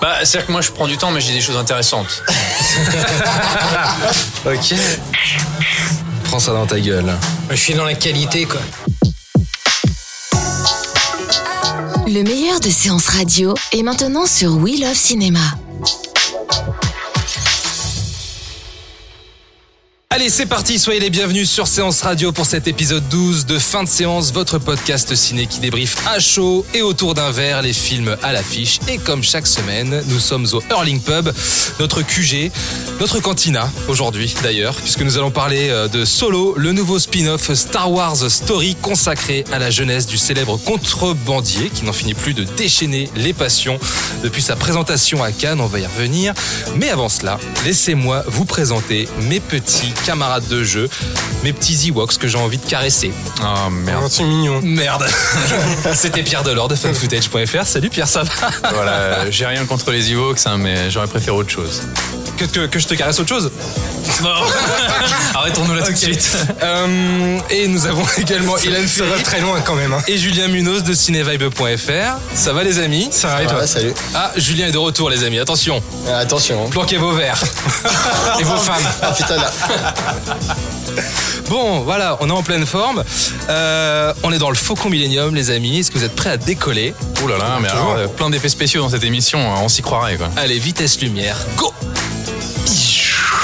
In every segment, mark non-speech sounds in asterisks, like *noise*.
Bah, c'est-à-dire que moi je prends du temps, mais j'ai des choses intéressantes. *laughs* Ok. Prends ça dans ta gueule. Je suis dans la qualité, quoi. Le meilleur de séances radio est maintenant sur We Love Cinéma. Allez, c'est parti, soyez les bienvenus sur Séance Radio pour cet épisode 12 de Fin de séance, votre podcast ciné qui débriefe à chaud et autour d'un verre les films à l'affiche. Et comme chaque semaine, nous sommes au Hurling Pub, notre QG, notre cantina aujourd'hui d'ailleurs, puisque nous allons parler euh, de Solo, le nouveau spin-off Star Wars Story consacré à la jeunesse du célèbre contrebandier qui n'en finit plus de déchaîner les passions depuis sa présentation à Cannes, on va y revenir. Mais avant cela, laissez-moi vous présenter mes petits camarades de jeu, mes petits Ewoks que j'ai envie de caresser. Oh merde. C'est mignon. Merde *laughs* C'était Pierre Delors de funfootage.fr. Salut Pierre, ça va? Voilà, j'ai rien contre les Ewoks, hein, mais j'aurais préféré autre chose. Que, que, que je te caresse autre chose *laughs* Arrêtons-nous là tout de suite. Euh, et nous avons également Ilan Ça va très loin quand même. Hein. et Julien Munoz de cinévibe.fr. Ça va les amis? Ça va et toi? Salut. Ah, Julien est de retour les amis, attention, Ah, attention. planquez vos verres *laughs* et vos femmes. Ah putain là. *laughs* Bon, voilà, on est en pleine forme. Euh, on est dans le Faucon Millennium, les amis. Est-ce que vous êtes prêts à décoller? Ouh là là, mais alors, euh, plein d'effets spéciaux dans cette émission, hein, on s'y croirait quoi. Allez, vitesse lumière, go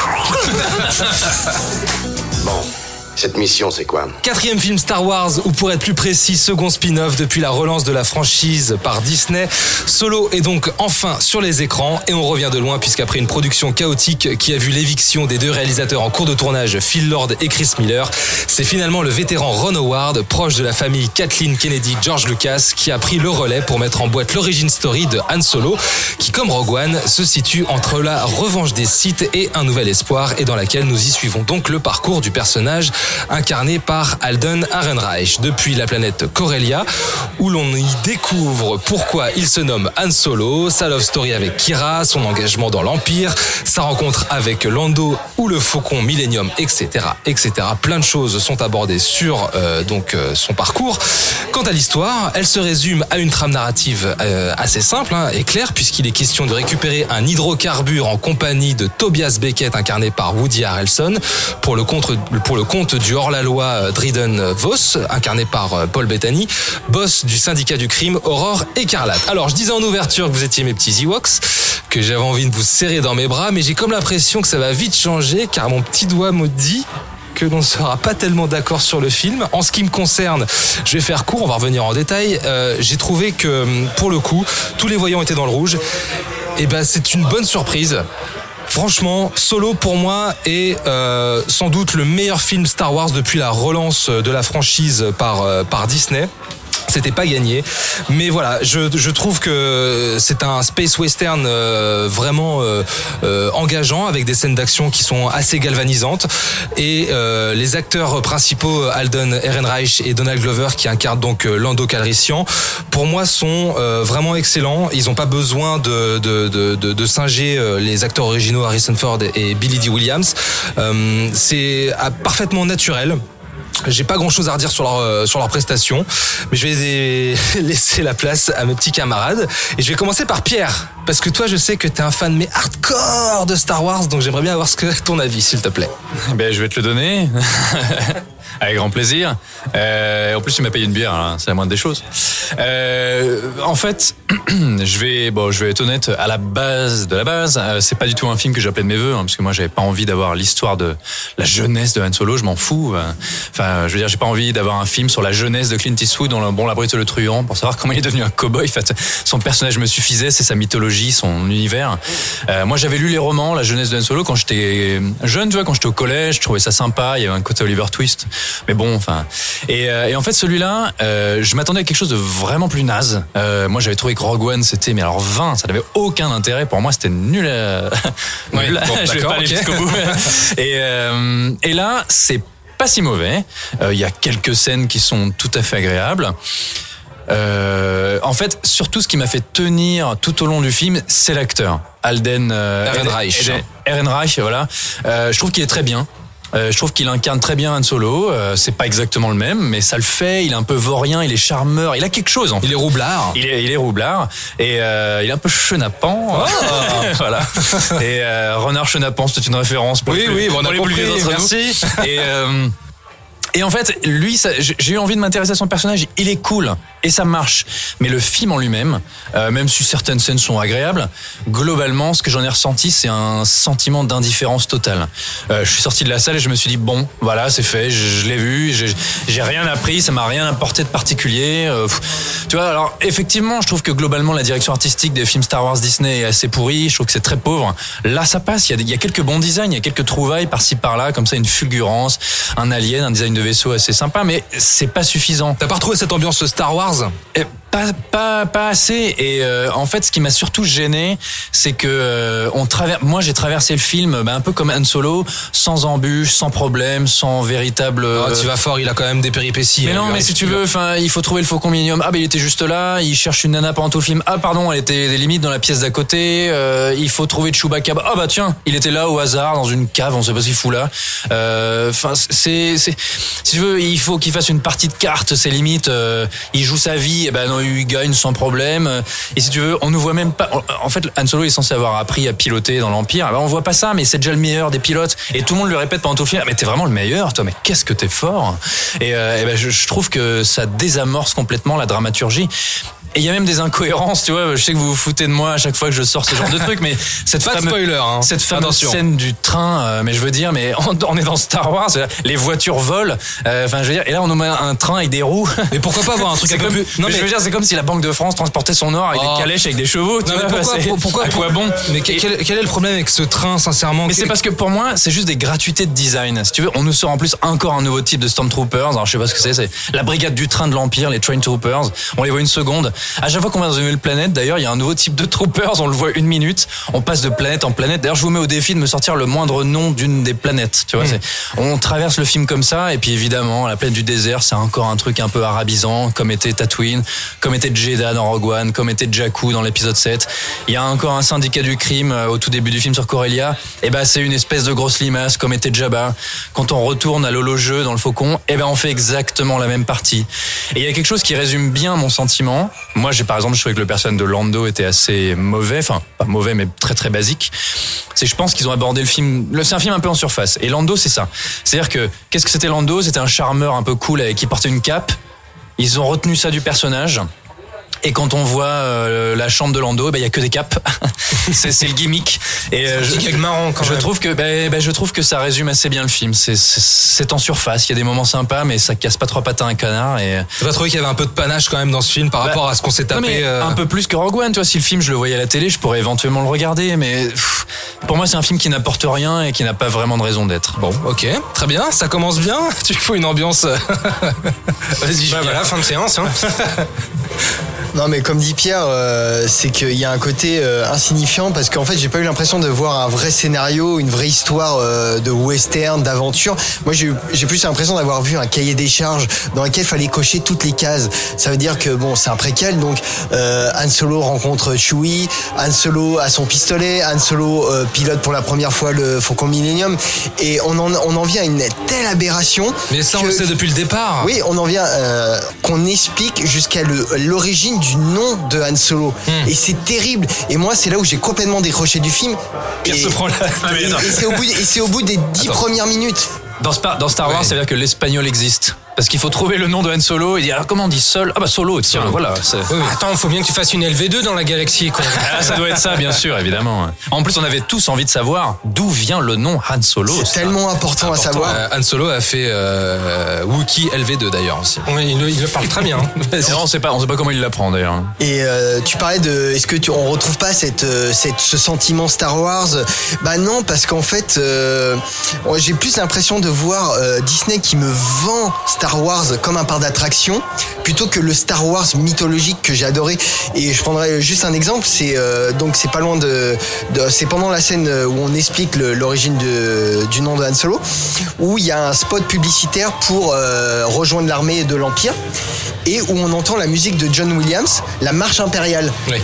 *laughs* Bon, cette mission, c'est quoi Quatrième film Star Wars, ou pour être plus précis, second spin-off depuis la relance de la franchise par Disney. Solo est donc enfin sur les écrans et on revient de loin puisqu'après une production chaotique qui a vu l'éviction des deux réalisateurs en cours de tournage, Phil Lord et Chris Miller, c'est finalement le vétéran Ron Howard, proche de la famille Kathleen Kennedy George Lucas, qui a pris le relais pour mettre en boîte l'origine story de Han Solo, qui comme Rogue One se situe entre la revanche des Sith et un nouvel espoir et dans laquelle nous y suivons donc le parcours du personnage incarné par Alden Ehrenreich depuis la planète Corellia où l'on y découvre pourquoi il se nomme Han Solo, sa love story avec Kira, son engagement dans l'Empire, sa rencontre avec Lando ou le Faucon Millennium, etc., etc. Plein de choses sont abordées sur euh, donc euh, son parcours. Quant à l'histoire, elle se résume à une trame narrative euh, assez simple hein, et claire puisqu'il est question de récupérer un hydrocarbure en compagnie de Tobias Beckett incarné par Woody Harrelson pour le compte pour le compte du hors-la-loi euh, Dryden Voss incarné par euh, Paul Bettany, boss du syndicat du crime Aurore Écarlate. Alors je disais en ouverture que vous étiez mes petits Ewoks, que j'avais envie de vous serrer dans mes bras, mais j'ai comme l'impression que ça va vite changer car mon petit doigt me dit que l'on ne sera pas tellement d'accord sur le film. En ce qui me concerne, je vais faire court, on va revenir en détail. Euh, J'ai trouvé que pour le coup, tous les voyants étaient dans le rouge. Et ben c'est une bonne surprise. Franchement, Solo pour moi est euh, sans doute le meilleur film Star Wars depuis la relance de la franchise par, euh, par Disney. C'était pas gagné, mais voilà, je, je trouve que c'est un space western euh, vraiment euh, euh, engageant avec des scènes d'action qui sont assez galvanisantes et euh, les acteurs principaux Alden Ehrenreich et Donald Glover qui incarnent donc euh, Lando Calrissian pour moi sont vraiment excellents. Ils n'ont pas besoin de de, de, de, de singer les acteurs originaux Harrison Ford et Billy D. Williams. C'est ah, parfaitement naturel. J'ai pas grand chose à redire sur leur, euh, sur leur prestation, mais je vais *laughs* laisser la place à mes petits camarades. Et je vais commencer par Pierre, parce que toi, je sais que t'es un fan mais hardcore de Star Wars, donc j'aimerais bien avoir ce que ton avis, s'il te plaît. Ben, je vais te le donner. *laughs* Avec grand plaisir. Euh, en plus, tu m'as payé une bière, hein, c'est la moindre des choses. Euh, en fait, *clears throat* je vais, bon, je vais être honnête. À la base de la base, euh, c'est pas du tout un film que j'appelais de mes voeux, hein, parce que moi, j'avais pas envie d'avoir l'histoire de la jeunesse de Han Solo. Je m'en fous. euh. Enfin, je veux dire, j'ai pas envie d'avoir un film sur la jeunesse de Clint Eastwood, dans le bon, la le truand, pour savoir comment il est devenu un cowboy. En fait, son personnage me suffisait, c'est sa mythologie, son univers. Euh, moi, j'avais lu les romans, la jeunesse de Han Solo, quand j'étais jeune, tu vois, quand j'étais au collège, je trouvais ça sympa. Il y avait un côté Oliver Twist. Mais bon, enfin. Et, euh, et en fait, celui-là, euh, je m'attendais à quelque chose de vraiment plus naze. Euh, moi, j'avais trouvé que Rogue One, c'était, mais alors 20, ça n'avait aucun intérêt. Pour moi, c'était nul. À... *laughs* Ouais, nul à- bon, *laughs* je vais pas aller ok. jusqu'au bout. *laughs* et, euh, et là, c'est pas si mauvais. Euh, Il y a quelques scènes qui sont tout à fait agréables. Euh, en fait, surtout ce qui m'a fait tenir tout au long du film, c'est l'acteur. Alden euh, Ehrenreich. Ehrenreich, voilà. Euh, je trouve qu'il est très bien. Euh, je trouve qu'il incarne très bien Han Solo. Euh, c'est pas exactement le même, mais ça le fait. Il est un peu vaurien, il est charmeur, il a quelque chose. En fait. Il est roublard. Il est, il est roublard et euh, il est un peu chenapan. *laughs* voilà. Et euh, Renard Chenapan, c'est une référence pour Oui, les plus, oui, bon, on a compris, merci. Et, euh, et en fait, lui, j'ai eu envie de m'intéresser à son personnage. Il est cool et ça marche. Mais le film en lui-même, euh, même si certaines scènes sont agréables, globalement, ce que j'en ai ressenti, c'est un sentiment d'indifférence totale. Euh, je suis sorti de la salle et je me suis dit bon, voilà, c'est fait, je, l'ai vu, j'ai rien appris, ça m'a rien apporté de particulier. Euh, tu vois, alors effectivement, je trouve que globalement, la direction artistique des films Star Wars Disney est assez pourrie. Je trouve que c'est très pauvre. Là, ça passe. Il y a quelques bons designs, il y a quelques trouvailles par-ci par-là, comme ça, une fulgurance, un alien, un design de vaisseau assez sympa, mais c'est pas suffisant. T'as pas retrouvé cette ambiance Star Wars? Eh, Pas, pas, pas assez. Et euh, en fait, ce qui m'a surtout gêné, c'est que euh, on traverse. Moi, j'ai traversé le film, bah, un peu comme Han Solo, sans embûches, sans problème, sans véritable. Ah, Tu vas fort, il a quand même des péripéties. Mais hein, non, mais si tu veux, enfin, il faut trouver le faucon Millennium. Ah, ben il était juste là. Il cherche une nana pendant tout le film. Ah, pardon, elle était limite dans la pièce d'à côté. Euh, il faut trouver Chewbacca. Ah, bah tiens, il était là au hasard dans une cave. On sait pas ce qu'il fout là. Euh, Enfin, c'est, c'est, si tu veux, il faut qu'il fasse une partie de cartes. C'est limite. euh, il joue sa vie. Et ben non, il gagne sans problème. Et si tu veux, on ne voit même pas. En fait, Han Solo est censé avoir appris à piloter dans l'Empire. Ben, on voit pas ça, mais c'est déjà le meilleur des pilotes. Et tout le monde lui répète pendant tout le film. Ah, Mais t'es vraiment le meilleur, toi. Mais qu'est-ce que t'es fort? Et, euh, je, je trouve que ça désamorce complètement la dramaturgie. Et il y a même des incohérences, tu vois. Je sais que vous vous foutez de moi à chaque fois que je sors ce genre de truc, mais *laughs* cette Pas de fameuse, spoiler, hein. cette fameuse Attention. scène du train, euh, mais je veux dire, mais *laughs* on, on est dans Star Wars, les voitures volent. euh, Enfin, je veux dire, et là on nous met un train avec des roues. Mais pourquoi pas avoir un *laughs* truc C'est un peu comme, plus. Non, mais je veux dire, c'est comme si la Banque de France transportait son or avec Oh. des calèches avec des chevaux. Tu Non, mais vois, pourquoi, c'est- pour- pourquoi, à quoi bon Mais quel, Et- quel- quel est le problème avec ce train, sincèrement? Mais c'est parce que pour moi, c'est juste des gratuités de design. Si tu veux, on nous sort en plus encore un nouveau type de Stormtroopers. Alors je sais pas ce que c'est, c'est la brigade du train de l'Empire, les Train Troopers. On les voit une seconde. À chaque fois qu'on va dans une nouvelle planète, d'ailleurs, il y a un nouveau type de Troopers. On le voit une minute. On passe de planète en planète. D'ailleurs, je vous mets au défi de me sortir le moindre nom d'une des planètes. Tu vois, c'est- on traverse le film comme ça. Et puis évidemment, la planète du désert, c'est encore un truc un peu arabisant, comme était Tatooine, comme était Jeddah dans Rogue One, comme était Jakku dans l'épisode 7. Il y a encore un syndicat du crime euh, au tout début du film sur Corellia. Et ben c'est une espèce de grosse limace comme était Jabba. Quand on retourne à l'holo-jeu dans le Faucon, et ben on fait exactement la même partie. Et il y a quelque chose qui résume bien mon sentiment. Moi, j'ai par exemple, je trouvais que le personnage de Lando était assez mauvais, enfin pas mauvais mais très très basique. C'est je pense qu'ils ont abordé le film. C'est un film un peu en surface. Et Lando, c'est ça. C'est-à-dire que qu'est-ce que c'était Lando? C'était un charmeur un peu cool avec qui portait une cape. Ils ont retenu ça du personnage. Et quand on voit euh, la chambre de Lando, ben, il y a que des capes. *laughs* c'est le gimmick. Et euh, gag marrant quand je même. trouve que ben, je trouve que ça résume assez bien le film. C'est- en surface. Il y a des moments sympas, mais ça casse pas trois pattes à un canard. Et T'as pas trouvé qu'il y avait un peu de panache quand même dans ce film par Bah, rapport à ce qu'on s'est non, tapé mais euh, un peu plus que Rogue One. Toi, si le film je le voyais à la télé, je pourrais éventuellement le regarder. Mais pff, pour moi, c'est un film qui n'apporte rien et qui n'a pas vraiment de raison d'être. Bon, ok, très bien, ça commence bien. *laughs* Tu fais une ambiance. euh, *laughs* Vas-y, Bah voilà, fin de séance. Hein. Non mais comme dit Pierre, euh, c'est qu'il y a un côté euh, insignifiant parce qu'en fait j'ai pas eu l'impression de voir un vrai scénario, une vraie histoire euh, de western, d'aventure. Moi j'ai plus l'impression d'avoir vu un cahier des charges dans lequel il fallait cocher toutes les cases. Ça veut dire que bon c'est un préquel donc euh, Han Solo rencontre Chewie, Han Solo a son pistolet, Han Solo euh, pilote pour la première fois le Faucon Millennium et on en, on en vient à une telle aberration. Mais ça, on que- le sait depuis le départ. oui, on en vient euh, qu'on explique jusqu'à l'origine du nom de Han Solo. Hmm. Et c'est terrible. Et moi, c'est là où j'ai complètement décroché du film. Et et- c'est au, bout- et c'est au bout des dix Attends. premières minutes. Dans Star Wars, Ouais. ça veut dire que l'espagnol existe. Parce qu'il faut trouver le nom de Han Solo et dire ah, comment on dit Sol? Ah bah Solo, tiens, voilà. c'est- Attends, faut bien que tu fasses une LV2 dans la galaxie, quoi. *laughs* Ah, ça doit être ça, bien sûr, évidemment. En plus, on avait tous envie de savoir d'où vient le nom Han Solo. C'est ça. tellement important, à savoir. Euh, Han Solo a fait euh, Wookiee LV2 d'ailleurs aussi. Ouais, il, le, il le parle très bien. *laughs* Non, on sait pas, on sait pas comment il l'apprend d'ailleurs. Et euh, tu parlais de, est-ce que tu, on retrouve pas cette, euh, cette, ce sentiment Star Wars? Bah non, parce qu'en fait, euh, ouais, j'ai plus l'impression de voir euh, Disney qui me vend Star Wars comme un parc d'attraction, plutôt que le Star Wars mythologique que j'ai adoré. Et je prendrai juste un exemple, c'est euh, donc c'est pas loin de, de- c'est pendant la scène où on explique l'origine du nom de Han Solo, où il y a un spot publicitaire pour euh, rejoindre l'armée de l'Empire et où on entend la musique de John Williams, la marche impériale, Oui.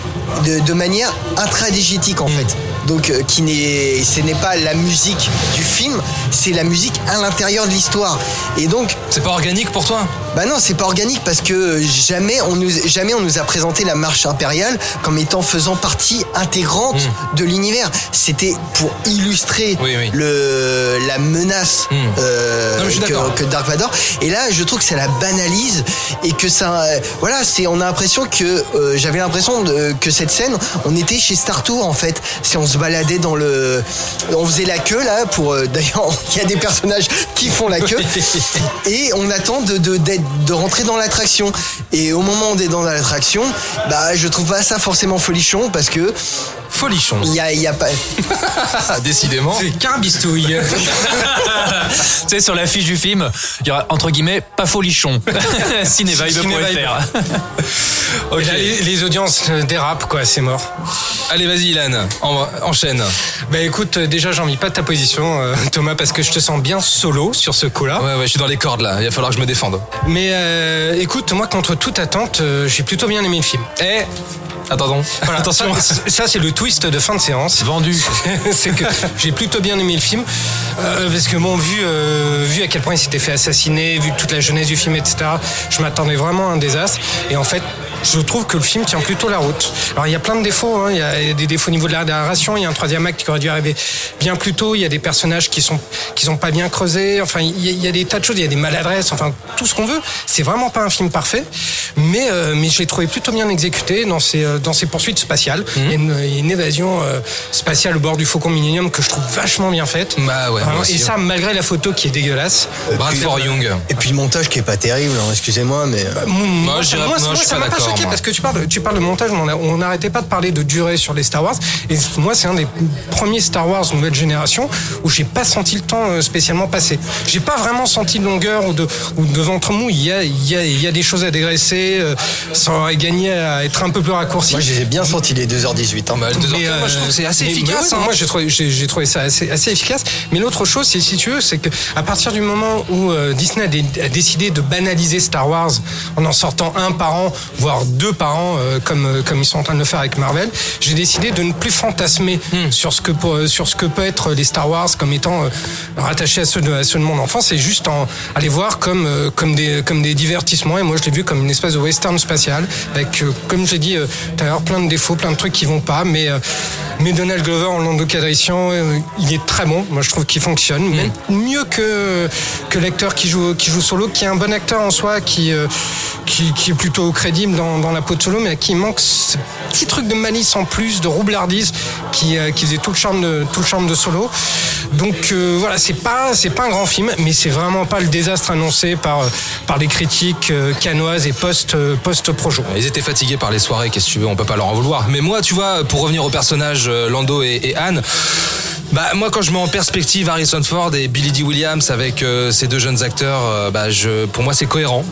de, de manière intradigétique en fait. Donc, euh, qui n'est, ce n'est pas la musique du film, c'est la musique à l'intérieur de l'histoire. Et donc, C'est pas organique pour toi bah non, c'est pas organique parce que jamais on nous, jamais on nous a présenté la marche impériale comme étant faisant partie intégrante de l'univers. C'était pour illustrer Hmm. Oui, oui. le la menace Hmm. euh, Non, que, que Dark Vador. Et là, je trouve que ça la banalise et que ça, euh, voilà, c'est, on a l'impression que euh, j'avais l'impression que cette scène, on était chez Star Tour en fait. Si on se baladait dans le, on faisait la queue là pour. euh, *laughs* D'ailleurs, il y a des personnages qui font la queue et on attend de, de, d'être- de rentrer dans l'attraction. Et au moment où on est dans l'attraction, bah, je trouve pas ça forcément folichon parce que Folichon. il y a, il y a pas. *laughs* Décidément. C'est qu'un bistouille. *laughs* tu sais, sur la fiche du film, il y aura entre guillemets pas folichon. *laughs* Cinévibe.fr. Et là, les, les audiences euh, dérapent, quoi, c'est mort. Allez, vas-y, Ilan, en- enchaîne. Bah écoute, euh, déjà, j'ai envie pas de ta position, euh, *laughs* Thomas, parce que je te sens bien solo sur ce coup-là. Ouais, ouais, je suis dans les cordes là. Il va falloir que je me défende. Mais euh, écoute, moi, contre toute attente, euh, j'ai plutôt bien aimé le film. Eh, attendons. Voilà, Attention. Ça, ça, c'est le twist de fin de séance. Vendu. *laughs* c'est que j'ai plutôt bien aimé le film euh, parce que bon vu euh, vu à quel point il s'était fait assassiner vu toute la jeunesse du film etc je m'attendais vraiment à un désastre et en fait je trouve que le film tient plutôt la route. Alors il y a plein de défauts, hein. il y a des défauts au niveau de la narration, il y a un troisième acte qui aurait dû arriver bien plus tôt, il y a des personnages qui sont qui sont pas bien creusés, enfin il y, a, il y a des tas de choses, il y a des maladresses, enfin tout ce qu'on veut. C'est vraiment pas un film parfait, mais euh, mais je l'ai trouvé plutôt bien exécuté dans ses euh, dans ses poursuites spatiales. Il, y a une, il y a une évasion euh, spatiale au bord du Faucon Millennium que je trouve vachement bien faite. Bah ouais, aussi, et ça ouais. malgré la photo qui est dégueulasse. Bradford Young. Et puis le montage qui est pas terrible, hein, excusez-moi, mais. euh, Moi, je dirais- moi, moi, je suis ça pas d'accord, moi. parce que tu parles, tu parles de montage, on n'arrêtait pas de parler de durée sur les Star Wars. Et moi, c'est un des premiers Star Wars nouvelle génération où j'ai pas senti le temps euh, spécialement passer. J'ai pas vraiment senti de longueur ou de, ou de ventre mou. Il y a, il y a, il y a des choses à dégraisser. euh, Ça aurait gagné à être un peu plus raccourci. Moi, j'ai bien senti les 2h18. hein. Bah, le 2h15, Mais, moi, je trouve que c'est assez efficace. ouais, hein. Moi, j'ai trouvé, j'ai, j'ai trouvé ça assez, assez efficace. Mais l'autre chose, c'est si tu veux, c'est que à partir du moment où euh, Disney a décidé de banaliser Star Wars en en sortant un par an, voire deux par an, euh, comme euh, comme ils sont en train de le faire avec Marvel, j'ai décidé de ne plus fantasmer Hmm. sur ce que pour- sur ce que peut être les Star Wars comme étant euh, rattachés à ceux de à ceux de mon enfance. C'est juste en aller voir comme euh, comme des comme des divertissements. Et moi, je l'ai vu comme une espèce de western spatial avec, euh, comme j'ai dit euh, tout à l'heure, plein de défauts, plein de trucs qui vont pas, mais euh, mais Donald Glover en Lando Calrissian, euh, il est très bon. Moi, je trouve qu'il fonctionne, même mieux que que l'acteur qui joue qui joue solo, qui est un bon acteur en soi, qui euh, qui, qui est plutôt crédible dans, dans la peau de solo, mais à qui manque ce petit truc de malice en plus, de roublardise, qui euh, qui faisait tout le charme de tout le charme de solo. Donc euh, voilà, c'est pas pas un grand film, mais c'est vraiment pas le désastre annoncé par par les critiques euh, canoises et post post projo. Ils étaient fatigués par les soirées, qu'est-ce que tu veux, on peut pas leur en vouloir. Mais moi, tu vois, pour revenir au personnage euh, Lando et, et Anne, bah moi quand je mets en perspective Harrison Ford et Billy D. Williams avec ces deux jeunes acteurs, bah je, pour moi c'est cohérent.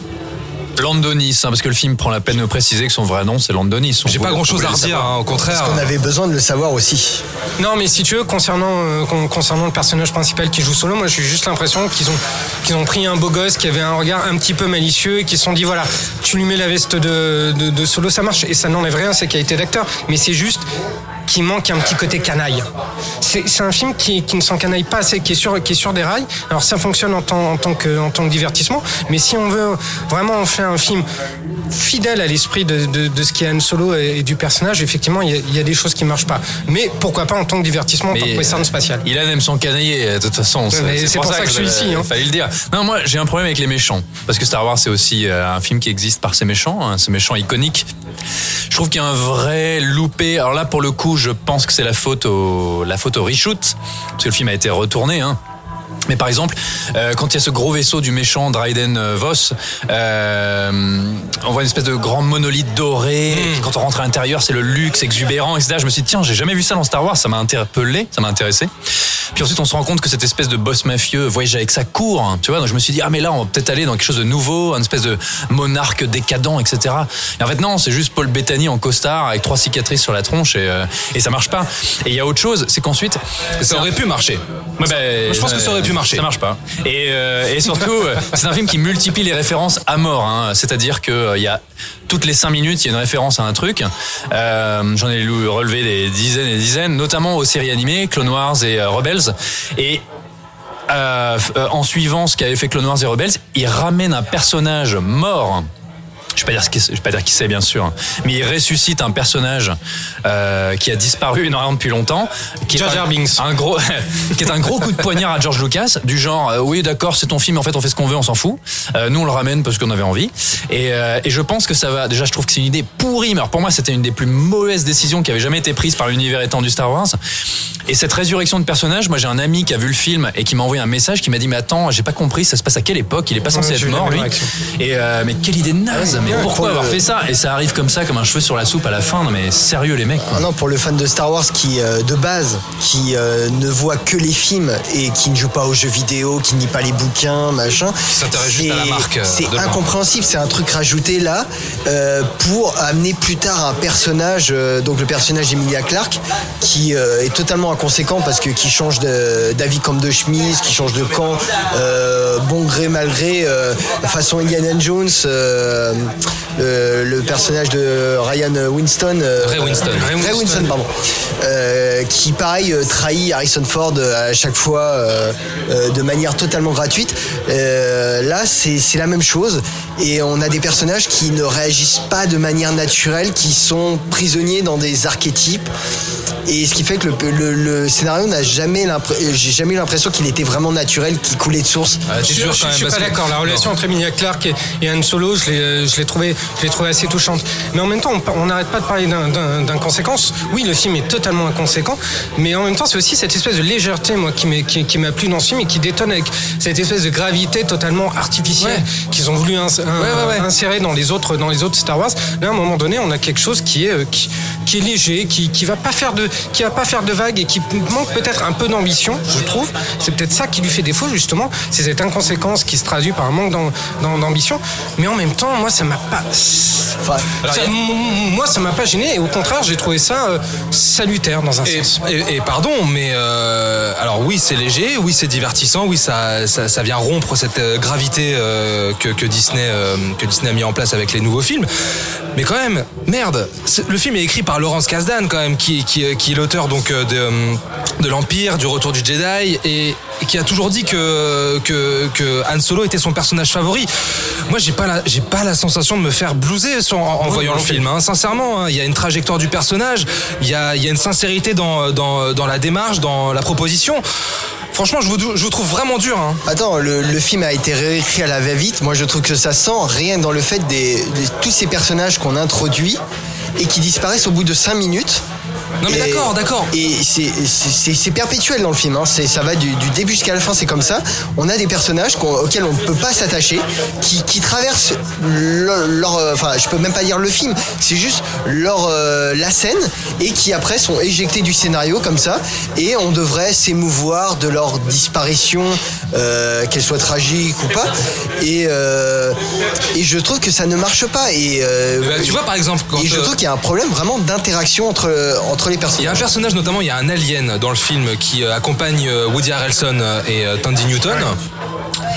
Landonis, hein, parce que le film prend la peine de préciser que son vrai nom c'est Landonis. On J'ai pas grand chose à redire, hein, au contraire. On avait besoin de le savoir aussi. Non, mais si tu veux, concernant, euh, con- concernant le personnage principal qui joue solo, moi j'ai juste l'impression qu'ils ont, qu'ils ont pris un beau gosse qui avait un regard un petit peu malicieux et qu'ils se sont dit voilà, tu lui mets la veste de, de, de solo, ça marche. Et ça n'enlève rien à ses qualités d'acteur, mais c'est juste qu'il manque un petit côté canaille. C'est un film qui, qui ne s'encanaille pas assez, qui est, sur, qui est sur des rails. Alors ça fonctionne en tant, en tant, que, en tant que divertissement, mais si on veut vraiment en faire un film fidèle à l'esprit de, de, de ce qui est Han Solo et, et du personnage, effectivement, il y, a, il y a des choses qui marchent pas. Mais pourquoi pas en tant que divertissement, en tant que western spatial Ilan aime son canailler, de toute façon. c'est pour ça que je suis ici, hein. Fallait le dire. Non, moi, j'ai un problème avec les méchants. Parce que Star Wars, c'est aussi euh, un film qui existe par ses méchants, hein, ces méchants iconiques. Je trouve qu'il y a un vrai loupé. Alors là, pour le coup, je pense que c'est la faute au, la faute au reshoot. Parce que le film a été retourné, hein. Mais par exemple, euh, quand il y a ce gros vaisseau du méchant Dryden euh, Voss, euh, on voit une espèce de grand monolithe doré. Puis quand on rentre à l'intérieur, c'est le luxe exubérant, etc. Je me suis dit, tiens, j'ai jamais vu ça dans Star Wars, ça m'a interpellé, ça m'a intéressé. Puis ensuite, on se rend compte que cette espèce de boss mafieux voyage avec sa cour, hein, tu vois. Donc je me suis dit, ah mais là, on va peut-être aller dans quelque chose de nouveau, une espèce de monarque décadent, etc. Et en fait, non, c'est juste Paul Bettany en costard avec trois cicatrices sur la tronche et, euh, et ça marche pas. Et il y a autre chose, c'est qu'ensuite, Ça aurait pu marcher. Ouais, Je pense que ça aurait Ça marche pas. Et, euh, et surtout, euh, *laughs* c'est un film qui multiplie les références à mort. hein. C'est-à-dire que euh, il y a toutes les cinq minutes, il y a une référence à un truc. Euh, J'en ai relevé des dizaines et des dizaines, notamment aux séries animées, Clone Wars et euh, Rebels. Et euh, euh, en suivant ce qu'avait fait Clone Wars et Rebels, il ramène un personnage mort. Je vais pas dire, ce qui- je vais pas dire qui c'est bien sûr, mais il ressuscite un personnage euh, qui a disparu énormément depuis longtemps, qui Jar est un gros, *laughs* qui est un gros coup de poignard à George Lucas, du genre euh, oui d'accord c'est ton film, en fait on fait ce qu'on veut, on s'en fout. Euh, nous on le ramène parce qu'on avait envie. Et, euh, et je pense que ça va. Déjà je trouve que c'est une idée pourrie, mais alors pour moi c'était une des plus mauvaises décisions qui avait jamais été prise par l'univers étendu Star Wars. Et cette résurrection de personnage, moi j'ai un ami qui a vu le film et qui m'a envoyé un message qui m'a dit mais attends j'ai pas compris ça se passe à quelle époque? Il est pas censé Ouais, être mort lui. Et euh, mais quelle idée naze Mais pourquoi pour avoir fait ça? Et ça arrive comme ça, comme un cheveu sur la soupe à la fin. Non mais sérieux les mecs. Quoi. Ah non, pour le fan de Star Wars qui, euh, de base, qui euh, ne voit que les films et qui ne joue pas aux jeux vidéo, qui ne lit pas les bouquins, machin. s'intéresse juste à la c'est- marque, euh, C'est de incompréhensible, c'est un truc rajouté là euh, pour amener plus tard un personnage, euh, donc le personnage d'Emilia Clarke, qui euh, est totalement inconséquent parce que qui change d'avis comme de chemise, qui change de camp, euh, bon gré mal gré, euh, façon Indiana Jones, euh, le, le personnage de Ryan Winston. Ray Winston. Ray Winston, pardon. Qui pareil trahit Harrison Ford à chaque fois de manière totalement gratuite. Là, c'est c'est la même chose et on a des personnages qui ne réagissent pas de manière naturelle, qui sont prisonniers dans des archétypes. Et ce qui fait que le, le- le scénario n'a jamais l'impr- j'ai jamais eu l'impression qu'il était vraiment naturel, qu'il coulait de source. Ah, Je, sûr je- quand je même, suis pas d'accord. La relation entre Emilia Clarke et, et Han Solo, je l'ai, euh, l'ai trouvé, je l'ai trouvé assez touchante. Mais en même temps, on n'arrête pas de parler d'inconséquence. Oui, le film est totalement inconséquent, mais en même temps, c'est aussi cette espèce de légèreté, moi, qui, m'est- qui, qui m'a plu dans ce film et qui détonne avec cette espèce de gravité totalement artificielle Ouais. qu'ils ont voulu ins- un- ouais, ouais. insérer dans les autres, dans les autres Star Wars. Là, à un moment donné, on a quelque chose qui est, euh, qui, qui est léger, qui, qui va pas faire de, qui va pas faire de vagues et qui manque peut-être un peu d'ambition, je trouve. C'est peut-être ça qui lui fait défaut, justement. C'est cette inconséquence qui se traduit par un manque d'am- d'am- d'ambition. Mais en même temps, moi, ça m'a pas, Enfin, ça- m- moi, ça m'a pas gêné. Et au contraire, j'ai trouvé ça euh, salutaire dans un Et, sens. et- et pardon, mais euh, alors oui, c'est léger, oui, c'est divertissant, oui, ça, ça, ça vient rompre cette euh, gravité euh, que, que Disney que Disney a mis en place avec les nouveaux films. Mais quand même, merde, le film est écrit par Laurence Kasdan quand même, qui, qui, qui est l'auteur donc de, de l'Empire, du Retour du Jedi, et, et qui a toujours dit que, que que Han Solo était son personnage favori. Moi, j'ai pas la j'ai pas la sensation de me faire blouser sur- en, en voyant le film. hein. Sincèrement, hein, il y a une trajectoire du personnage, il y a, il y a une sincérité dans, dans, dans la démarche, dans la proposition. Franchement, je vous, je vous trouve vraiment dur. Hein. Attends, le, le film a été réécrit à la va-vite. Moi, je trouve que ça sent rien dans le fait des, de tous ces personnages qu'on introduit et qui disparaissent au bout de 5 minutes. Non mais d'accord, d'accord. Et c'est- perpétuel dans le film. Hein. C'est- Ça va du, du début jusqu'à la fin, c'est comme ça. On a des personnages auxquels on ne peut pas s'attacher, qui, qui traversent leur, leur, Enfin, je peux même pas dire le film. C'est juste leur euh, la scène et qui après sont éjectés du scénario comme ça. Et on devrait s'émouvoir de leur disparition, euh, qu'elle soit tragique ou pas. Et, euh, et je trouve que ça ne marche pas. Et euh, Bah, tu vois par exemple quand et je euh, trouve qu'il y a un problème vraiment d'interaction entre, entre les il y a un personnages. personnage notamment, il y a un alien dans le film qui euh, accompagne euh, Woody Harrelson euh, et euh, Tandy Newton.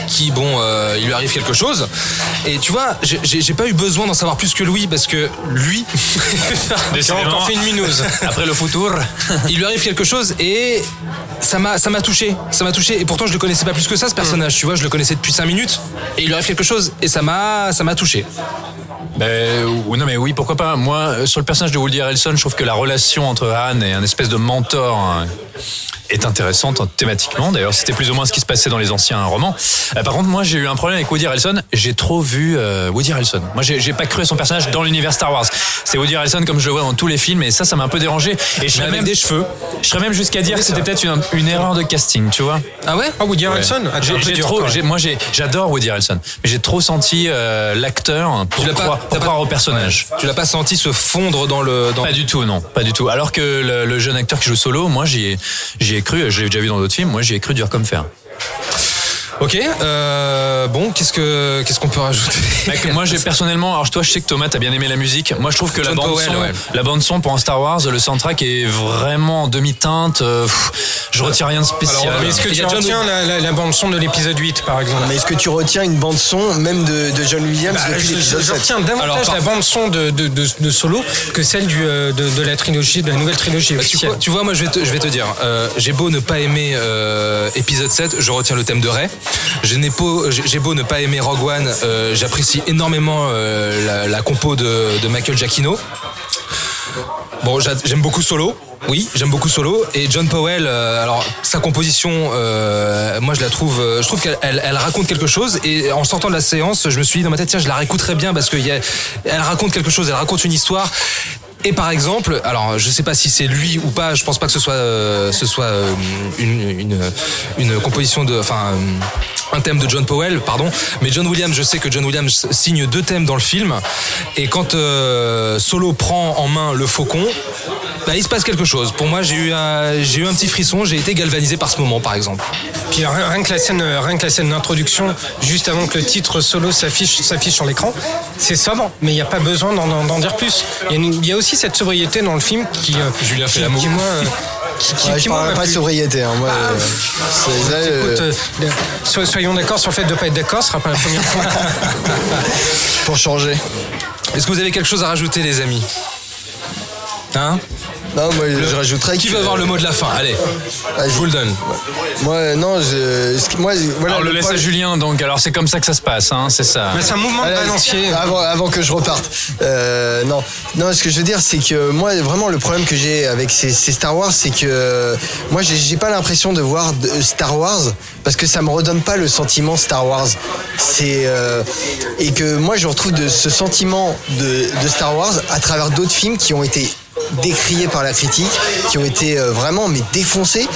Qui bon, euh, il lui arrive quelque chose. Et tu vois, j'ai- pas eu besoin d'en savoir plus que lui parce que lui, *laughs* J'ai encore fait une minouse. Après le futur. il lui arrive quelque chose et ça m'a ça m'a touché ça m'a touché et pourtant je le connaissais pas plus que ça ce personnage tu vois je le connaissais depuis 5 minutes et il lui arrive quelque chose et ça m'a ça m'a touché Ben, non mais oui, pourquoi pas. Moi, euh, sur le personnage de Woody Harrelson, je trouve que la relation entre Han et un espèce de mentor hein, est intéressante thématiquement. D'ailleurs, c'était plus ou moins ce qui se passait dans les anciens romans. Euh, par contre, moi, j'ai eu un problème avec Woody Harrelson. J'ai trop vu euh, Woody Harrelson. Moi, j'ai j'ai pas cru à son personnage dans l'univers Star Wars. C'est Woody Harrelson comme je le vois dans tous les films, et ça, ça m'a un peu dérangé. Et je serais même des cheveux. Je serais même jusqu'à dire que c'était peut-être une, une erreur de casting, tu vois. Ah ouais? Ah, Woody Harrelson? Ouais. Ah, J'ai- j'ai trop, j'ai- moi j'ai- j'adore Woody Harrelson, mais j'ai trop senti euh, l'acteur pour, Tu pas- croire, pour pas- croire au personnage. Tu l'as pas senti se fondre dans le. Dans... Pas du tout, non, pas du tout. Alors que le, le jeune acteur qui joue solo, moi j'y ai, j'y ai cru, je l'ai déjà vu dans d'autres films, moi j'y ai cru dur comme fer. Ok. Euh, bon, qu'est-ce que qu'est-ce qu'on peut rajouter Mec, moi j'ai *laughs* personnellement, alors toi je sais que Thomas t'as bien aimé la musique, moi je trouve que la bande, Powell, son, ouais. la bande son pour un Star Wars, le soundtrack est vraiment en demi-teinte, euh, je retire rien de spécial. Mais est-ce que tu retiens la, la, la bande-son de l'épisode 8, par exemple Mais est-ce que tu retiens une bande son même de, de John Williams Bah, depuis je, l'épisode je 7 retiens davantage Alors, par- la bande son de, de, de, de Solo que celle du, euh, de, de la trilogie, de la nouvelle trilogie Bah, tu, officielle. vois, tu vois, moi je vais te, je vais te dire, euh, j'ai beau ne pas aimer euh, épisode 7, je retiens le thème de Ray. J'ai beau ne pas aimer Rogue One, euh, j'apprécie énormément euh, la, compo de, Michael Giacchino. Bon, j'a- j'aime beaucoup Solo. Oui, j'aime beaucoup Solo et John Powell. euh, alors sa composition, moi je la trouve, je trouve qu'elle elle, elle raconte quelque chose. Et en sortant de la séance, je me suis dit dans ma tête tiens, je la réécouterai bien parce que y a- elle raconte quelque chose, elle raconte une histoire. Et par exemple, alors je sais pas si c'est lui ou pas, je pense pas que ce soit euh, ce soit euh, une, une une composition de, enfin euh, un thème de John Powell, pardon. Mais John Williams, je sais que John Williams signe deux thèmes dans le film. Et quand euh, Solo prend en main le faucon, bah, il se passe quelque chose. Pour moi, j'ai eu un, j'ai eu un petit frisson, j'ai été galvanisé par ce moment, par exemple. Puis rien, rien que la scène, euh, rien que la scène d'introduction, juste avant que le titre Solo s'affiche, s'affiche sur l'écran, c'est sobre, mais il n'y a pas besoin d'en, d'en- d'en dire plus. Il y, a y aussi cette sobriété dans le film qui, euh, Julien fait qui, l'amour. qui, moi, euh, qui, qui- Ouais, qui, je moi, parlerai m'a pas de sobriété. Hein, moi, Ah, euh, c'est- là, euh, Écoute, euh, soyons d'accord sur le fait de ne pas être d'accord, ce sera pas la première fois. *laughs* pour changer. Est-ce que vous avez quelque chose à rajouter, les amis? Hein? Non, moi, je rajouterais Qui que- veut avoir le mot de la fin? Allez, Vas-y. je vous le donne. Moi, non, je, moi, voilà. Alors le le laisse à Julien donc, alors c'est comme ça que ça se passe, hein, c'est ça. Mais c'est un mouvement de Allez, balancier. Avant, avant que je reparte. Euh, non, non, ce que je veux dire, c'est que moi, vraiment, le problème que j'ai avec ces, ces Star Wars, c'est que euh, moi, j'ai j'ai pas l'impression de voir de- Star Wars parce que ça me redonne pas le sentiment Star Wars. C'est euh, et que moi, je retrouve de ce sentiment de, de Star Wars à travers d'autres films qui ont été décriés par la critique, qui ont été euh, vraiment mais défoncés.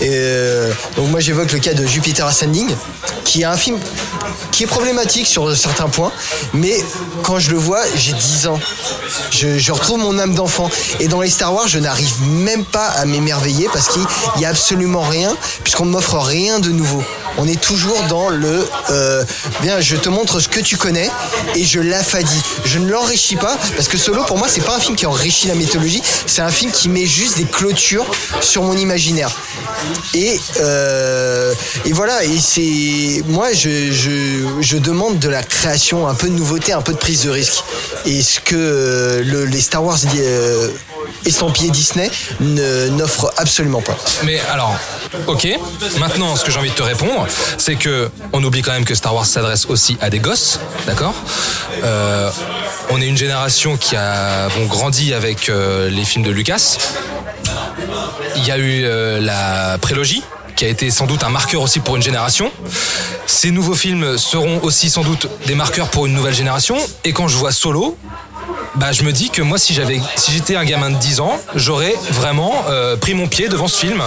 Et, euh, donc moi j'évoque le cas de Jupiter Ascending, qui est un film qui est problématique sur certains points, mais quand je le vois, j'ai 10 ans. Je, je retrouve mon âme d'enfant. Et dans les Star Wars, je n'arrive même pas à m'émerveiller parce qu'il n'y a absolument rien, puisqu'on ne m'offre rien de nouveau. On est toujours dans le euh, bien, je te montre ce que tu connais et je l'affadis. Je ne l'enrichis pas parce que Solo, pour moi, c'est pas un film qui enrichit la mythologie, c'est un film qui met juste des clôtures sur mon imaginaire. Et, euh, et voilà, et c'est. Moi, je, je, demande de la création, un peu de nouveauté, un peu de prise de risque. Et ce que euh, le- les Star Wars euh, estampillés Disney ne- n'offrent absolument pas. Mais alors, ok. Maintenant, ce que j'ai envie de te répondre, c'est que on oublie quand même que Star Wars s'adresse aussi à des gosses, d'accord? Euh, On est une génération qui a avons grandi avec les films de Lucas. Il y a eu euh, la prélogie qui a été sans doute un marqueur aussi pour une génération. Ces nouveaux films seront aussi sans doute des marqueurs pour une nouvelle génération. Et quand je vois Solo, bah, je me dis que moi, si j'avais, si j'étais un gamin de 10 ans, j'aurais vraiment euh, pris mon pied devant ce film.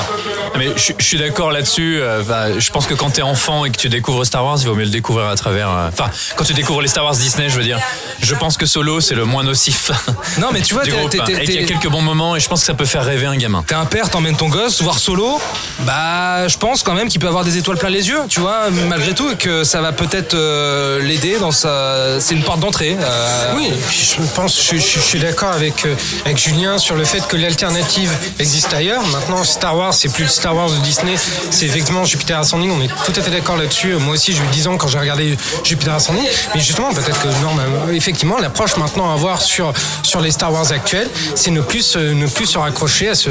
Mais je, je suis d'accord là-dessus. euh, je pense que quand t'es enfant et que tu découvres Star Wars, il vaut mieux le découvrir à travers. euh, Enfin, quand tu découvres les Star Wars Disney, je veux dire. Je pense que Solo, c'est le moins nocif. *laughs* Non, mais tu vois, du t'es- groupe, t'es- t'es- et qu'il y a quelques bons moments, et je pense que ça peut faire rêver un gamin. T'es un père, t'emmènes ton gosse voir Solo, bah je pense quand même qu'il peut avoir des étoiles plein les yeux, tu vois, malgré tout, et que ça va peut-être euh, l'aider dans sa... C'est une porte d'entrée. euh, Oui, je pense, je, je- je suis d'accord avec, euh, avec Julien sur le fait que l'alternative existe ailleurs. Maintenant, Star Wars, c'est plus le Star Wars de Disney, c'est effectivement Jupiter Ascending. On est tout à fait d'accord là-dessus. Moi aussi, j'ai eu 10 ans quand j'ai regardé Jupiter Ascending. Mais justement, peut-être que non, euh, effectivement, l'approche maintenant à avoir sur, sur les Star Wars actuels, c'est ne plus, se, ne plus se raccrocher à ce,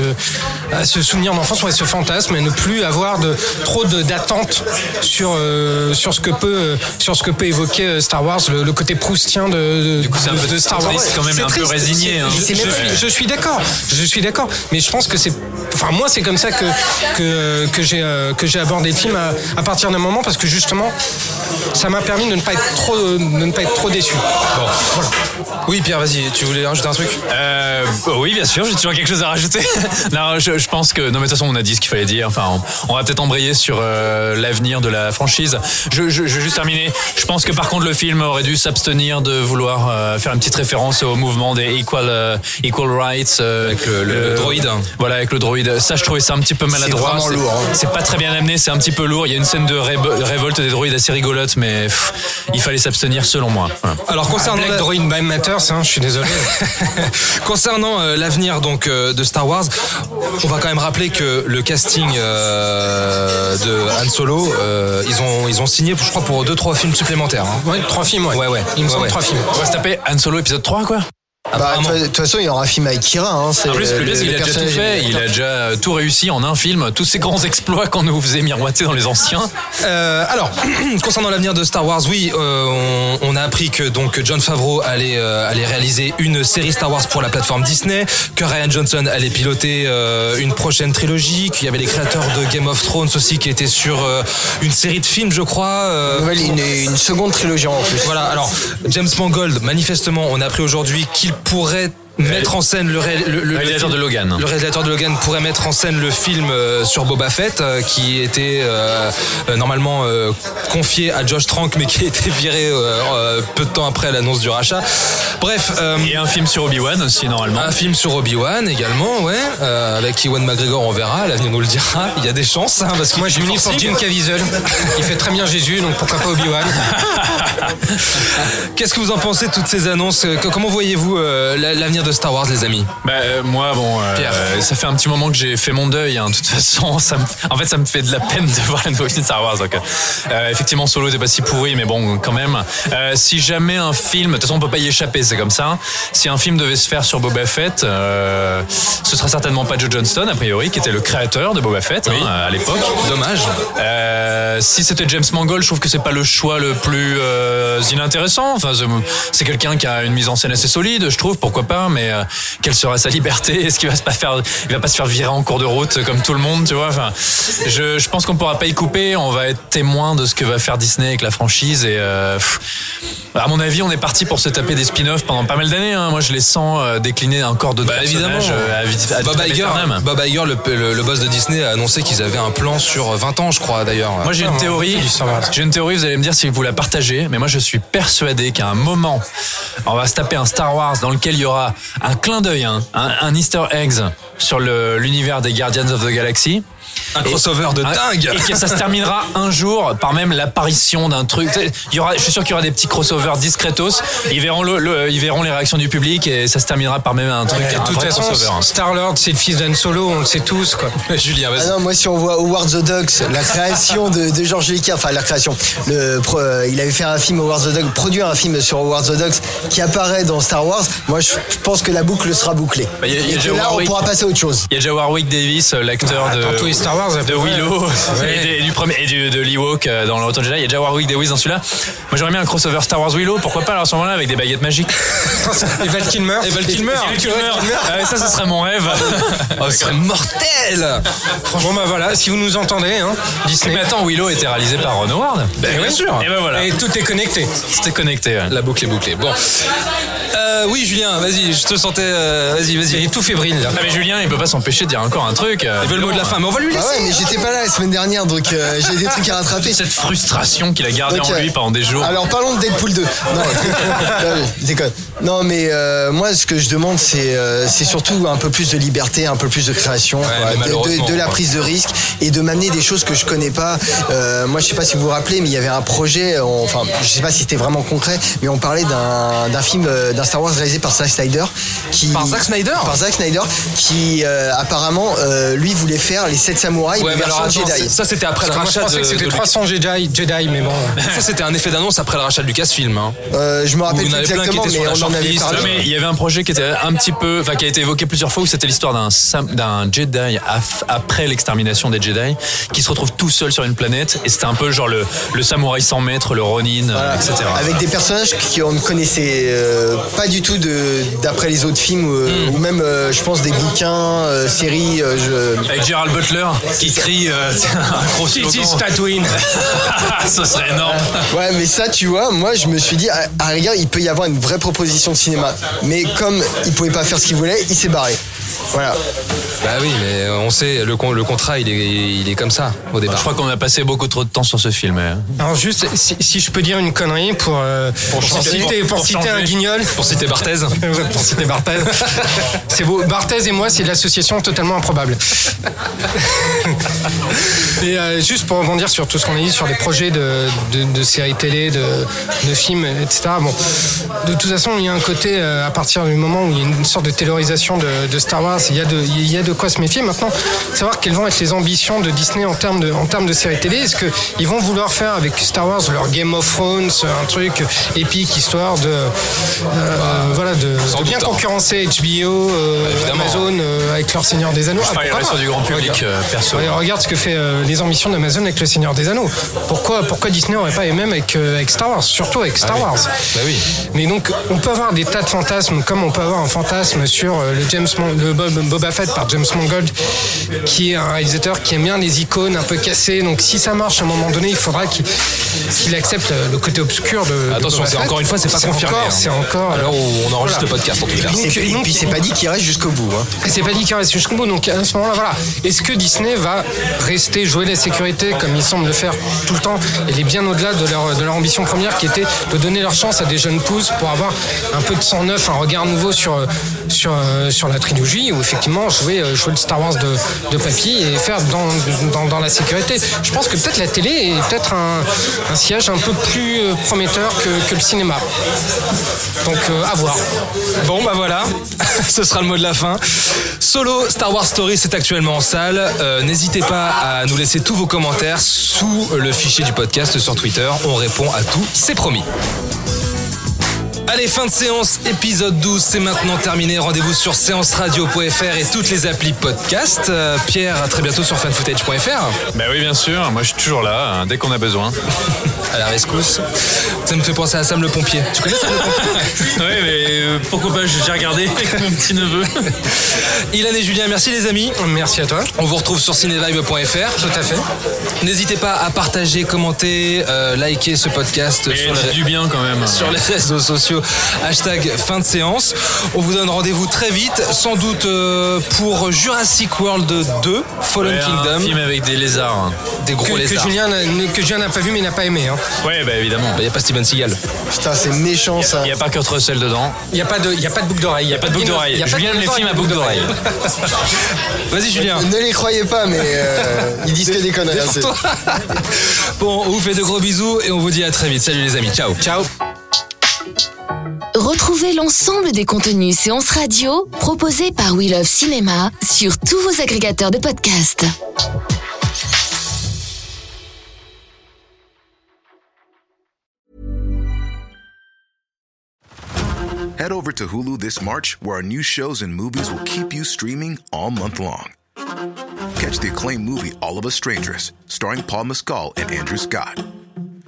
à ce souvenir d'enfance ou à ce fantasme et ne plus avoir de, trop de- d'attentes sur, euh, sur, ce que peut, euh, sur ce que peut évoquer euh, Star Wars, le, le côté proustien de, de, de Star Wars. Quand même, C'est un peu triste. résigné, hein. Je, suis, je suis d'accord, je suis d'accord, mais je pense que c'est, enfin moi c'est comme ça que que, que j'ai euh, que j'ai abordé le film à, à partir d'un moment parce que justement ça m'a permis de ne pas être trop de ne pas être trop déçu. Bon, voilà. Oui, Pierre, vas-y, tu voulais rajouter un truc? Euh, oui, bien sûr, j'ai toujours quelque chose à rajouter. *laughs* non, je, je pense que non, mais de toute façon, on a dit ce qu'il fallait dire. Enfin, on, on va peut-être embrayer sur euh, l'avenir de la franchise. Je, je, je vais juste terminer. Je pense que par contre, le film aurait dû s'abstenir de vouloir euh, faire une petite référence au mouvement des equal euh, equal rights euh, Avec le- le- le droïde. Voilà, avec le droïde. Ça, je trouvais ça un petit peu maladroit. vraiment lourd, hein. C'est pas très bien amené. C'est un petit peu lourd. Il y a une scène de révo- révolte des droïdes assez rigolote, mais pff, il fallait s'abstenir selon moi. Voilà. Alors concernant Black la- Droid by Matters, hein, je suis désolé. *laughs* Concernant euh, l'avenir donc euh, de Star Wars, on va quand même rappeler que le casting euh, de Han Solo, euh, ils ont ils ont signé, je crois, pour deux trois films supplémentaires. hein. Ouais, trois films, ouais. Ouais, ouais. Il me Ouais, semble ouais. trois films. On va se taper Han Solo épisode 3, quoi. Bah, de toute- façon, il y aura un film avec Kira. Hein, En plus, le- le qu'il a déjà tout fait, il a déjà euh, tout réussi en un film, tous ces grands *laughs* exploits qu'on nous faisait miroiter dans les anciens. Euh, alors, *clears throat* concernant l'avenir de Star Wars, oui, euh, on, on a appris que donc John Favreau allait, euh, allait réaliser une série Star Wars pour la plateforme Disney, que Ryan Johnson allait piloter euh, une prochaine trilogie, qu'il y avait les créateurs de Game of Thrones aussi qui étaient sur euh, une série de films, je crois. euh, Nouvelle- une, une seconde trilogie en plus. voilà, alors James Mangold, manifestement, on a appris aujourd'hui qu'il pourrait mettre en scène le, ré- le, le- le Réalisateur film- de Logan. Le réalisateur de Logan pourrait mettre en scène le film euh, sur Boba Fett, euh, qui était euh, euh, normalement euh, confié à Josh Trank, mais qui a été viré euh, euh, peu de temps après l'annonce du rachat. Bref. euh, Et un film sur Obi-Wan aussi, normalement. un film sur Obi-Wan également, ouais, euh, avec Ewan McGregor, on verra, l'avenir nous le dira. Il y a des chances, hein, parce que Moi, je m'unis pour Jim Caviezel. Il fait très bien Jésus, donc pourquoi pas Obi-Wan *laughs* Qu'est-ce que vous en pensez de toutes ces annonces? Comment voyez-vous euh, de Star Wars, les amis Bah, euh, moi, bon, euh, Pierre. euh, ça fait un petit moment que j'ai fait mon deuil. hein. De toute *laughs* façon, ça me, en fait, ça me fait de la peine de *laughs* voir la nouvelle de Star Wars. Donc, euh, effectivement, Solo n'était pas si pourri, mais bon, quand même. Si jamais un film, de toute façon, on peut pas y échapper, c'est comme ça. Si un film devait se faire sur Boba Fett, ce sera certainement pas Joe Johnston, a priori, qui était le créateur de Boba Fett hein, à l'époque. Dommage. Si c'était James Mangold, je trouve que c'est pas le choix le plus inintéressant. Enfin, c'est quelqu'un qui a une mise en scène assez solide, je trouve. Pourquoi pas Mais euh, quelle sera sa liberté? Est-ce qu'il va se pas faire, il va pas se faire virer en cours de route comme tout le monde, tu vois? Enfin, je, je pense qu'on pourra pas y couper. On va être témoin de ce que va faire Disney avec la franchise. Et euh, pff, à mon avis, on est parti pour se taper des spin-offs pendant pas mal d'années. hein. Moi, je les sens euh, décliner encore de Bah, évidemment. à, vit- à Bob Iger. Bob Iger, le, le- le boss de Disney, a annoncé qu'ils avaient un plan sur 20 ans, je crois d'ailleurs. Moi j'ai une Ah, théorie. J'ai une théorie, vous allez me dire si vous la partagez, mais moi je suis persuadé qu'à un moment, on va se taper un Star Wars dans lequel il y aura un clin d'œil, hein, un, Easter eggs sur l'univers des Guardians of the Galaxy. Un crossover de Ah, dingue. Et que ça se terminera un jour par même l'apparition d'un truc. Il y aura, je suis sûr qu'il y aura des petits crossovers discretos. Ils verront, le, le- ils verront les réactions du public et ça se terminera par même un truc. De un toute vrai façon, crossover. hein. Star-Lord, c'est le fils d'Han Solo, on le sait tous, quoi. *laughs* Julien, Ah vas-y. non, moi si on voit Howard the Ducks, la création de, de George Lucas, enfin la création, le, euh, il avait fait un film Howard the Ducks, produit un film sur Howard the Ducks qui apparaît dans Star Wars. Moi je, pense que la boucle sera bouclée. Bah, il y a- il y a Et là on pourra passer à autre chose. Il y a déjà Warwick Davis, euh, l'acteur de, tous les Star Wars, de. Willow Ouais. *laughs* et, de- du premier, et du, de l'Ewok euh, dans le Retour de Jedi. Il y a déjà Warwick Davis dans celui-là. Moi j'aurais bien un crossover Star Wars Willow, pourquoi pas alors, à ce moment-là avec des baguettes magiques. Et Val Kilmer. Et Val Kilmer. Ah ça, ce serait mon rêve. *laughs* Oh, ce serait mortel Bon, bah voilà, si vous nous entendez, hein, Disney. Mais attends, Willow était réalisé par Ron Howard. Ben, bien sûr. Et ben voilà. Et tout est connecté. C'était connecté. ouais. La boucle est bouclée. Bon. Euh, oui, Julien, vas-y, je te sentais. euh, vas-y, Il vas-y. est tout fébrile, là. Ah mais Julien, il peut pas s'empêcher de dire encore un truc. Il veut le mot de la fin, mais on va lui Bah ouais, mais j'étais pas là la semaine dernière, donc euh, j'ai des trucs à rattraper. *laughs* Cette frustration qu'il a gardée en lui pendant des jours. Alors parlons de Deadpool 2. Non, je *laughs* déconne. Non, mais euh, moi, ce que je demande, c'est euh, c'est surtout un peu plus de liberté, un peu plus de création, quoi, de- de, malheureusement, de la prise de risque et de m'amener des choses que je connais pas. Euh, moi, je sais pas si vous vous rappelez, mais il y avait un projet, on- enfin, je sais pas si c'était vraiment concret, mais on parlait d'un d'un film, euh, d'un Star Wars réalisé par Zack Snyder. Qui, Par Zack Snyder? Par Zack Snyder, qui euh, apparemment, euh, lui, voulait faire les 7 samouraïs, Ouais, alors Jedi. ça c'était après le Moi, je rachat pensais de, que c'était de 300 Jedi, Jedi, mais bon. *laughs* Ça c'était un effet d'annonce après le rachat de Lucasfilm. Hein. Euh, je me rappelle plus exactement, mais on en avait parlé. Non, mais il y avait un projet qui était un petit peu, enfin qui a été évoqué plusieurs fois où c'était l'histoire d'un Jedi après l'extermination des Jedi qui se retrouve tout seul sur une planète et c'était un peu genre le, le samouraï sans maître, le Ronin, euh, Voilà. etc. Avec des personnages qu'on ne connaissait euh, pas du tout de- d'après les autres films euh, Hmm. ou même, euh, je pense, des bouquins, euh, séries. euh, je- Avec Gerald Butler *laughs* qui crie euh, *laughs* un gros slogan. Tatooine. *laughs* Ça serait énorme. Ouais, mais ça, tu vois, moi, je me suis dit, à, à la rigueur, il peut y avoir une vraie proposition de cinéma. Mais comme il pouvait pas faire ce qu'il voulait, il s'est barré. Voilà. Bah oui, mais on sait, le, con- le contrat il est, il est comme ça au Je départ. crois qu'on a passé beaucoup trop de temps sur ce film. hein. Alors juste, si, si je peux dire une connerie pour, euh, pour, changer. citer, pour Pour citer un guignol. Pour citer Barthez. *laughs* Pour citer Barthez. *laughs* C'est beau. Barthez et moi, c'est l'association totalement improbable. *laughs* et euh, juste pour rebondir sur tout ce qu'on a dit sur les projets de, de, de séries télé, de, de films, etc. Bon, de toute façon, il y a un côté, euh, à partir du moment où il y a une sorte de taylorisation de, de Star Wars, il y, a de, il y a de quoi se méfier. Maintenant, savoir quelles vont être les ambitions de Disney en termes de, en termes de séries télé. Est-ce qu'ils vont vouloir faire avec Star Wars leur Game of Thrones, un truc épique, histoire de, euh, voilà, de, bien doute, hein. concurrencer HBO, euh, évidemment. Amazon euh, avec leur Seigneur des Anneaux. Ah, parlerai pourquoi sur du grand public, Regarde. perso. Regarde ce que fait les ambitions d'Amazon avec le Seigneur des Anneaux. Pourquoi, pourquoi Disney n'aurait pas les mêmes avec, avec Star Wars, surtout avec Star Wars. Bah oui. Mais donc, on peut avoir des tas de fantasmes, comme on peut avoir un fantasme sur le James le Bob- Boba Fett par James Mangold, qui est un réalisateur qui aime bien les icônes un peu cassées. Donc, si ça marche à un moment donné, il faudra qu'il accepte le côté obscur de. Attention, c'est encore une fois, c'est pas confirmé. encore- hein. C'est encore. Où on enregistre Voilà. le podcast en tout cas. Et, donc- puis, c'est pas dit qu'il reste jusqu'au bout. hein. C'est pas dit qu'il reste jusqu'au bout. Donc à ce moment-là, voilà. Est-ce que Disney va rester jouer la sécurité comme il semble le faire tout le temps Elle est bien au-delà de leur, de leur ambition première qui était de donner leur chance à des jeunes pousses pour avoir un peu de sang neuf, un regard nouveau sur, sur, sur la trilogie? Ou effectivement jouer, euh, jouer le Star Wars de, de papy et faire dans, dans, dans la sécurité. Je pense que peut-être la télé est peut-être un, un siège un peu plus euh, prometteur que, que le cinéma. Donc euh, à voir. Bon bah voilà, *laughs* ce sera le mot de la fin. Solo Star Wars Story c'est actuellement en salle. N'hésitez pas à nous laisser tous vos commentaires sous le fichier du podcast sur Twitter. On répond à tout, c'est promis. Allez, fin de séance, épisode 12, c'est maintenant terminé. Rendez-vous sur séanceradio.fr et toutes les applis podcast. Euh, Pierre, à très bientôt sur fanfootage.fr. Bah oui, bien sûr. Moi, je suis toujours là, hein, dès qu'on a besoin. *laughs* À la rescousse. Ça me fait penser à Sam le pompier. Tu connais Sam le pompier? *laughs* Oui, mais euh, pourquoi pas J'ai regardé *laughs* avec mon petit neveu. Ilan et Julien, merci les amis. Merci à toi. On vous retrouve sur cinélive.fr. Tout à fait. N'hésitez pas à partager, commenter, euh, liker ce podcast Et sur, les, du bien quand même. sur les réseaux sociaux. Hashtag fin de séance. On vous donne rendez-vous très vite, sans doute euh, pour Jurassic World 2, Fallen Ouais, Un Kingdom. film avec des lézards. hein. Des gros Que, que lézards. Que Julien n'a pas vu mais n'a pas aimé. hein. Ouais, bah évidemment. Il n'y a pas Steven Seagal. Putain, c'est méchant ça. Il n'y a pas Kurt Russell dedans. Il n'y a pas de, il y a pas de boucle d'oreille. Il n'y a Pas de boucle d'oreille. Julien les films à boucle d'oreille. *laughs* Vas-y Julien. Ne les croyez pas, mais euh, *laughs* ils disent que des conneries. hein, c'est- Toi. *laughs* bon, on vous fait de gros bisous et on vous dit à très vite. Salut les amis. Ciao. Ciao. L'ensemble des contenus séances radio proposés par We Love Cinéma sur tous vos agrégateurs de podcasts. Head over to Hulu this March, where our new shows and movies will keep you streaming all month long. Catch the acclaimed movie All of Us Strangers, starring Paul Mescal and Andrew Scott.